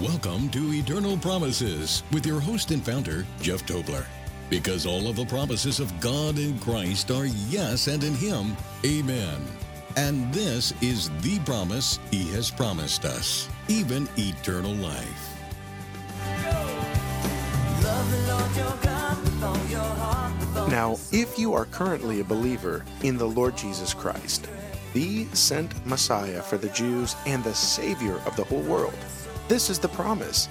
Welcome to Eternal Promises with your host and founder, Jeff Tobler. Because all of the promises of God in Christ are yes, and in Him, amen. And this is the promise He has promised us, even eternal life. Now, if you are currently a believer in the Lord Jesus Christ, the sent Messiah for the Jews and the Savior of the whole world, this is the promise.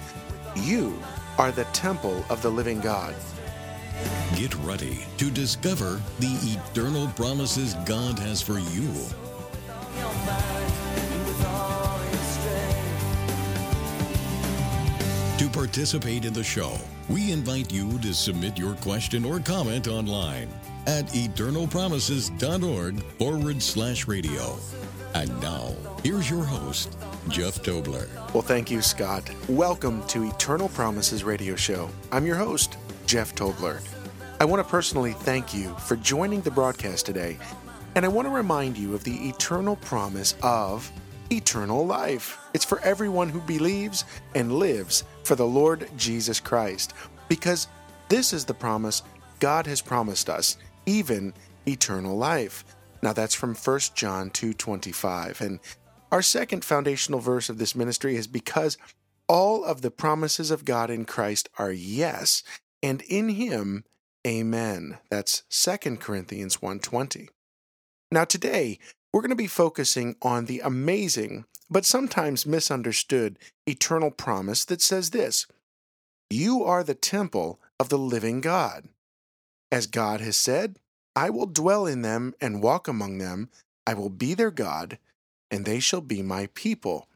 You are the temple of the living God. Get ready to discover the eternal promises God has for you. To participate in the show, we invite you to submit your question or comment online at eternalpromises.org forward slash radio. And now, here's your host, Jeff Tobler. Well, thank you, Scott. Welcome to Eternal Promises Radio Show. I'm your host, Jeff Tobler. I want to personally thank you for joining the broadcast today, and I want to remind you of the eternal promise of eternal life. It's for everyone who believes and lives for the Lord Jesus Christ, because this is the promise God has promised us, even eternal life. Now that's from 1 John 2:25. And our second foundational verse of this ministry is because all of the promises of God in Christ are yes, and in him amen. That's 2 Corinthians 1:20. Now today, we're going to be focusing on the amazing, but sometimes misunderstood, eternal promise that says this You are the temple of the living God. As God has said, I will dwell in them and walk among them, I will be their God, and they shall be my people.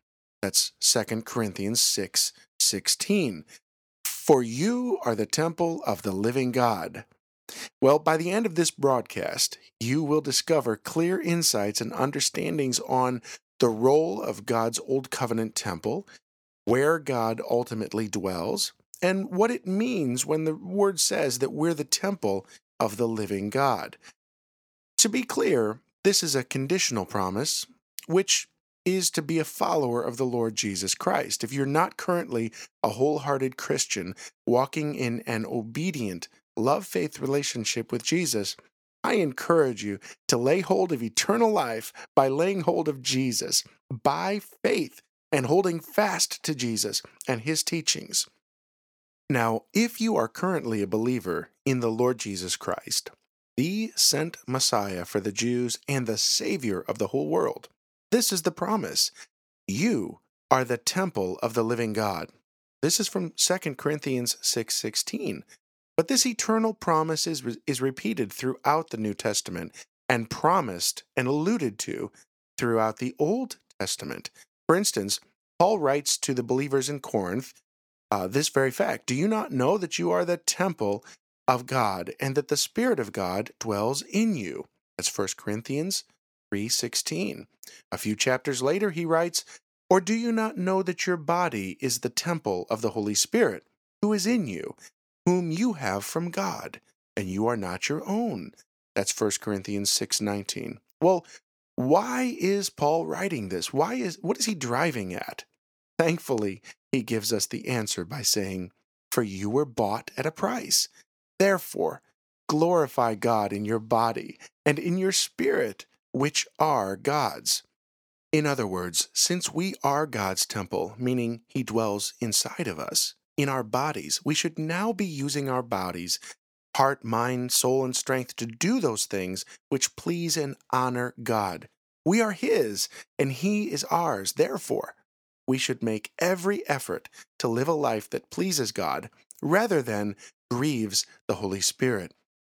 That's 2 Corinthians 6 16. For you are the temple of the living God. Well, by the end of this broadcast, you will discover clear insights and understandings on the role of God's Old Covenant temple, where God ultimately dwells, and what it means when the word says that we're the temple of the living God. To be clear, this is a conditional promise, which is to be a follower of the Lord Jesus Christ. If you're not currently a wholehearted Christian walking in an obedient, love faith relationship with Jesus, I encourage you to lay hold of eternal life by laying hold of Jesus by faith and holding fast to Jesus and his teachings. Now, if you are currently a believer in the Lord Jesus Christ, the sent Messiah for the Jews and the Savior of the whole world, this is the promise. You are the temple of the living God. This is from 2 Corinthians 6:16. But this eternal promise is, is repeated throughout the New Testament and promised and alluded to throughout the Old Testament. For instance, Paul writes to the believers in Corinth uh, this very fact Do you not know that you are the temple of God and that the Spirit of God dwells in you? That's 1 Corinthians 3:16. A few chapters later he writes, "Or do you not know that your body is the temple of the Holy Spirit, who is in you, whom you have from God, and you are not your own?" That's 1 Corinthians 6:19. Well, why is Paul writing this? Why is what is he driving at? Thankfully, he gives us the answer by saying, "For you were bought at a price. Therefore, glorify God in your body and in your spirit, which are God's." In other words, since we are God's temple, meaning he dwells inside of us, in our bodies, we should now be using our bodies heart, mind, soul, and strength to do those things which please and honor God. We are His, and He is ours. Therefore, we should make every effort to live a life that pleases God rather than grieves the Holy Spirit.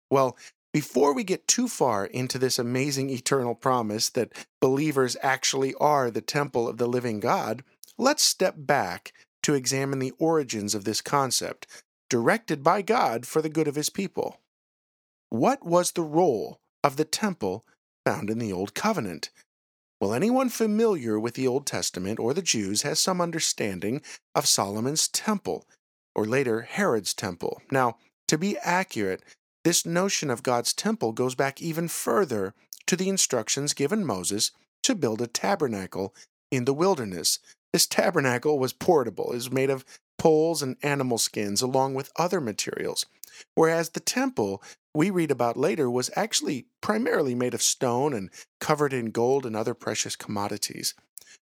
Well, before we get too far into this amazing eternal promise that believers actually are the temple of the living God, let's step back to examine the origins of this concept directed by God for the good of his people. What was the role of the temple found in the Old Covenant? Well, anyone familiar with the Old Testament or the Jews has some understanding of Solomon's temple, or later Herod's temple. Now, to be accurate, this notion of God's temple goes back even further to the instructions given Moses to build a tabernacle in the wilderness, this tabernacle was portable, it was made of poles and animal skins along with other materials, whereas the temple we read about later was actually primarily made of stone and covered in gold and other precious commodities.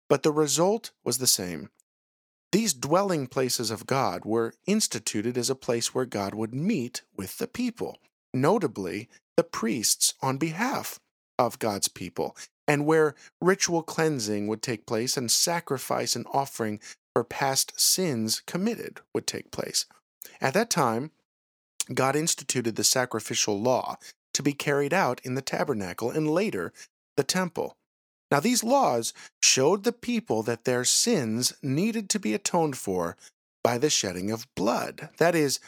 But the result was the same. These dwelling places of God were instituted as a place where God would meet with the people, notably the priests on behalf of God's people, and where ritual cleansing would take place and sacrifice and offering for past sins committed would take place. At that time, God instituted the sacrificial law to be carried out in the tabernacle and later the temple. Now, these laws showed the people that their sins needed to be atoned for by the shedding of blood. That is,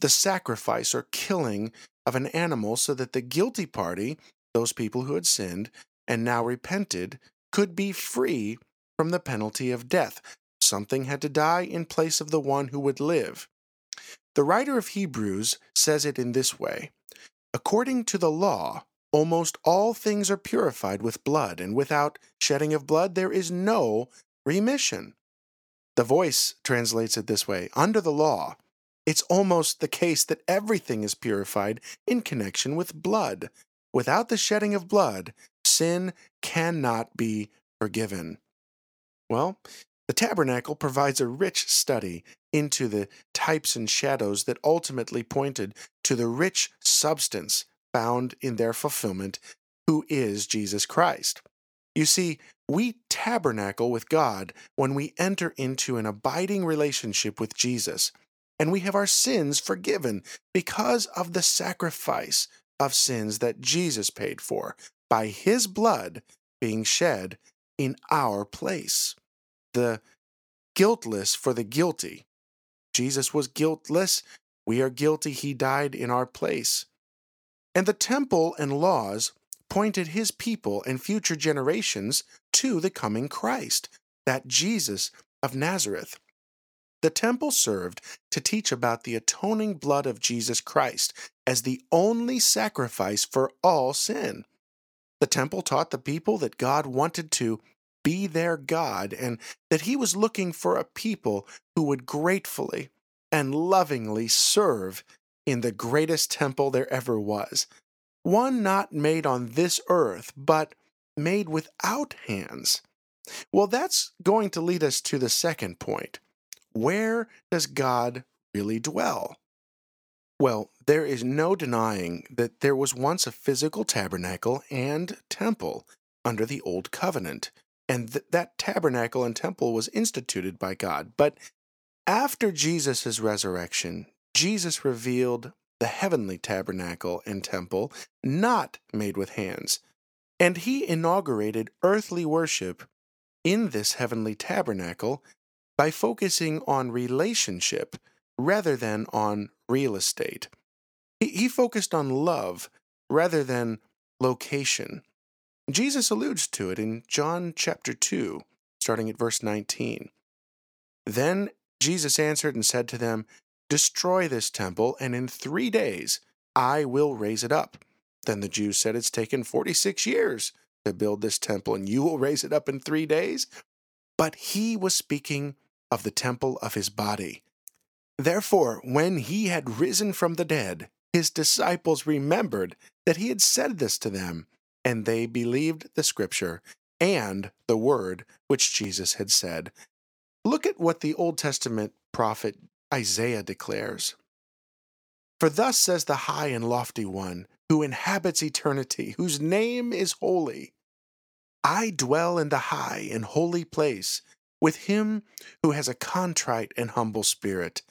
the sacrifice or killing of an animal so that the guilty party, those people who had sinned and now repented, could be free from the penalty of death. Something had to die in place of the one who would live. The writer of Hebrews says it in this way According to the law, almost all things are purified with blood, and without shedding of blood there is no remission. The voice translates it this way Under the law, it's almost the case that everything is purified in connection with blood. Without the shedding of blood, sin cannot be forgiven. Well, the tabernacle provides a rich study into the types and shadows that ultimately pointed to the rich substance found in their fulfillment, who is Jesus Christ. You see, we tabernacle with God when we enter into an abiding relationship with Jesus, and we have our sins forgiven because of the sacrifice of sins that Jesus paid for by his blood being shed in our place. The guiltless for the guilty. Jesus was guiltless. We are guilty. He died in our place. And the temple and laws pointed his people and future generations to the coming Christ, that Jesus of Nazareth. The temple served to teach about the atoning blood of Jesus Christ as the only sacrifice for all sin. The temple taught the people that God wanted to be their God and that he was looking for a people who would gratefully and lovingly serve in the greatest temple there ever was, one not made on this earth, but made without hands. Well, that's going to lead us to the second point. Where does God really dwell? Well, there is no denying that there was once a physical tabernacle and temple under the Old Covenant, and th- that tabernacle and temple was instituted by God. But after Jesus' resurrection, Jesus revealed the heavenly tabernacle and temple, not made with hands, and he inaugurated earthly worship in this heavenly tabernacle by focusing on relationship rather than on real estate. He, focused on love rather than location. Jesus alludes to it in John chapter 2, starting at verse 19. Then Jesus answered and said to them, Destroy this temple, and in three days I will raise it up. Then the Jews said, It's taken 46 years to build this temple, and you will raise it up in three days? But he was speaking of the temple of his body. Therefore, when he had risen from the dead, his disciples remembered that he had said this to them and they believed the scripture and the word which Jesus had said. Look at what the Old Testament prophet Isaiah declares. For thus says the high and lofty one, who inhabits eternity, whose name is holy. I dwell in the high and holy place with him who has a contrite and humble spirit,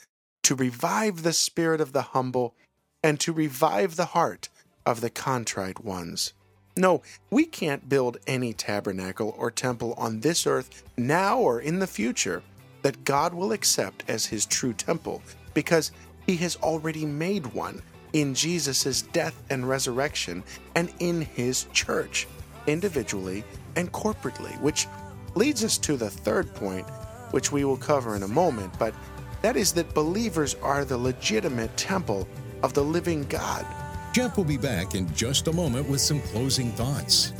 to revive the spirit of the humble and to revive the heart of the contrite ones. No, we can't build any tabernacle or temple on this earth now or in the future that God will accept as his true temple because he has already made one in Jesus' death and resurrection and in his church, individually and corporately, which leads us to the third point, which we will cover in a moment, but that is that believers are the legitimate temple of the living God. Jeff will be back in just a moment with some closing thoughts.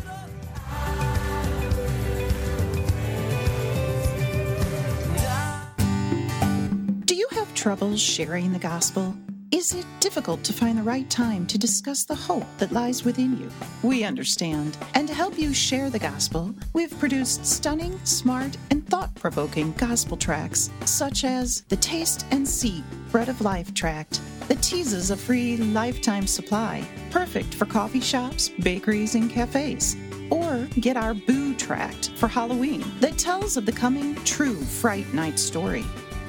Do you have trouble sharing the gospel? Is it difficult to find the right time to discuss the hope that lies within you? We understand. And to help you share the gospel, we've produced stunning, smart, and thought provoking gospel tracts, such as the Taste and See Bread of Life tract that teases a free lifetime supply, perfect for coffee shops, bakeries, and cafes. Or get our Boo tract for Halloween that tells of the coming true Fright Night story.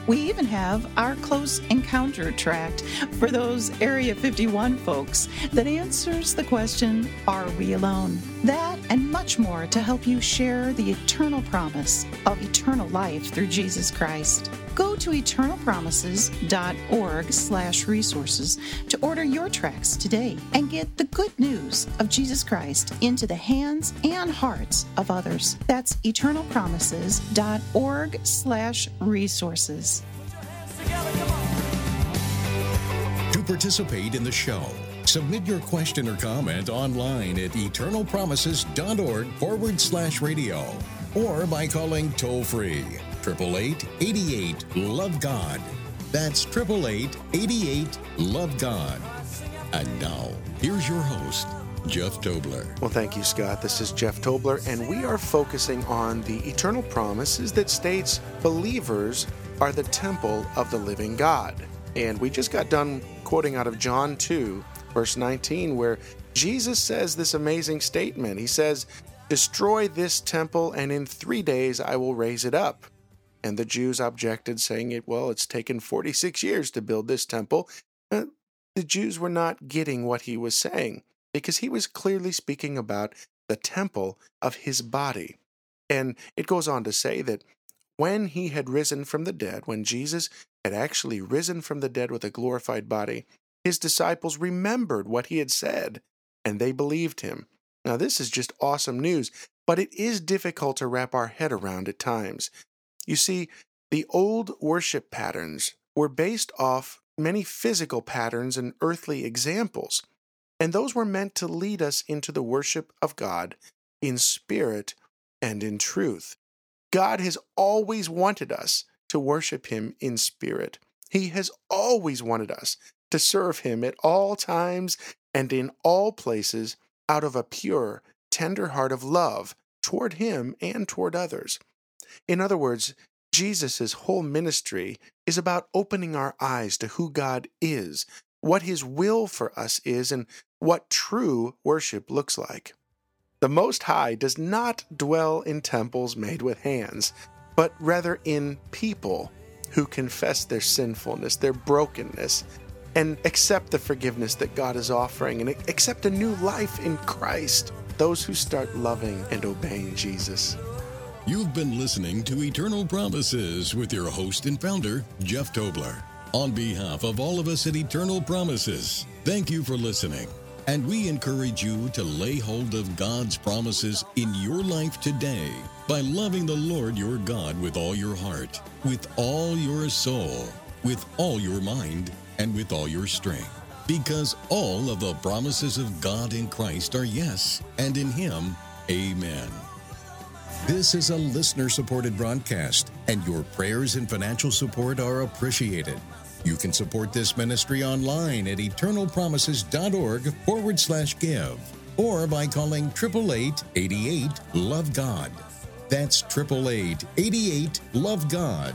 We even have our Close Encounter tract for those Area 51 folks that answers the question Are we alone? That and much more to help you share the eternal promise of eternal life through Jesus Christ. Go to eternalpromises.org slash resources to order your tracks today and get the good news of Jesus Christ into the hands and hearts of others. That's eternalpromises.org slash resources. To participate in the show, submit your question or comment online at eternalpromises.org forward slash radio or by calling toll free 888 Love God. That's 888 Love God. And now, here's your host, Jeff Tobler. Well, thank you, Scott. This is Jeff Tobler, and we are focusing on the eternal promises that states believers are the temple of the living God. And we just got done quoting out of John 2, verse 19, where Jesus says this amazing statement. He says, Destroy this temple, and in three days I will raise it up. And the Jews objected, saying, "It well, it's taken 46 years to build this temple. Uh, the Jews were not getting what he was saying because he was clearly speaking about the temple of his body. And it goes on to say that when he had risen from the dead, when Jesus had actually risen from the dead with a glorified body, his disciples remembered what he had said and they believed him. Now, this is just awesome news, but it is difficult to wrap our head around at times. You see, the old worship patterns were based off many physical patterns and earthly examples, and those were meant to lead us into the worship of God in spirit and in truth. God has always wanted us to worship Him in spirit. He has always wanted us to serve Him at all times and in all places out of a pure, tender heart of love toward Him and toward others. In other words, Jesus' whole ministry is about opening our eyes to who God is, what His will for us is, and what true worship looks like. The Most High does not dwell in temples made with hands, but rather in people who confess their sinfulness, their brokenness, and accept the forgiveness that God is offering and accept a new life in Christ. Those who start loving and obeying Jesus. You've been listening to Eternal Promises with your host and founder, Jeff Tobler. On behalf of all of us at Eternal Promises, thank you for listening. And we encourage you to lay hold of God's promises in your life today by loving the Lord your God with all your heart, with all your soul, with all your mind, and with all your strength. Because all of the promises of God in Christ are yes, and in Him, amen. This is a listener supported broadcast, and your prayers and financial support are appreciated. You can support this ministry online at eternalpromises.org forward slash give or by calling 888 88 Love God. That's 888 88 Love God.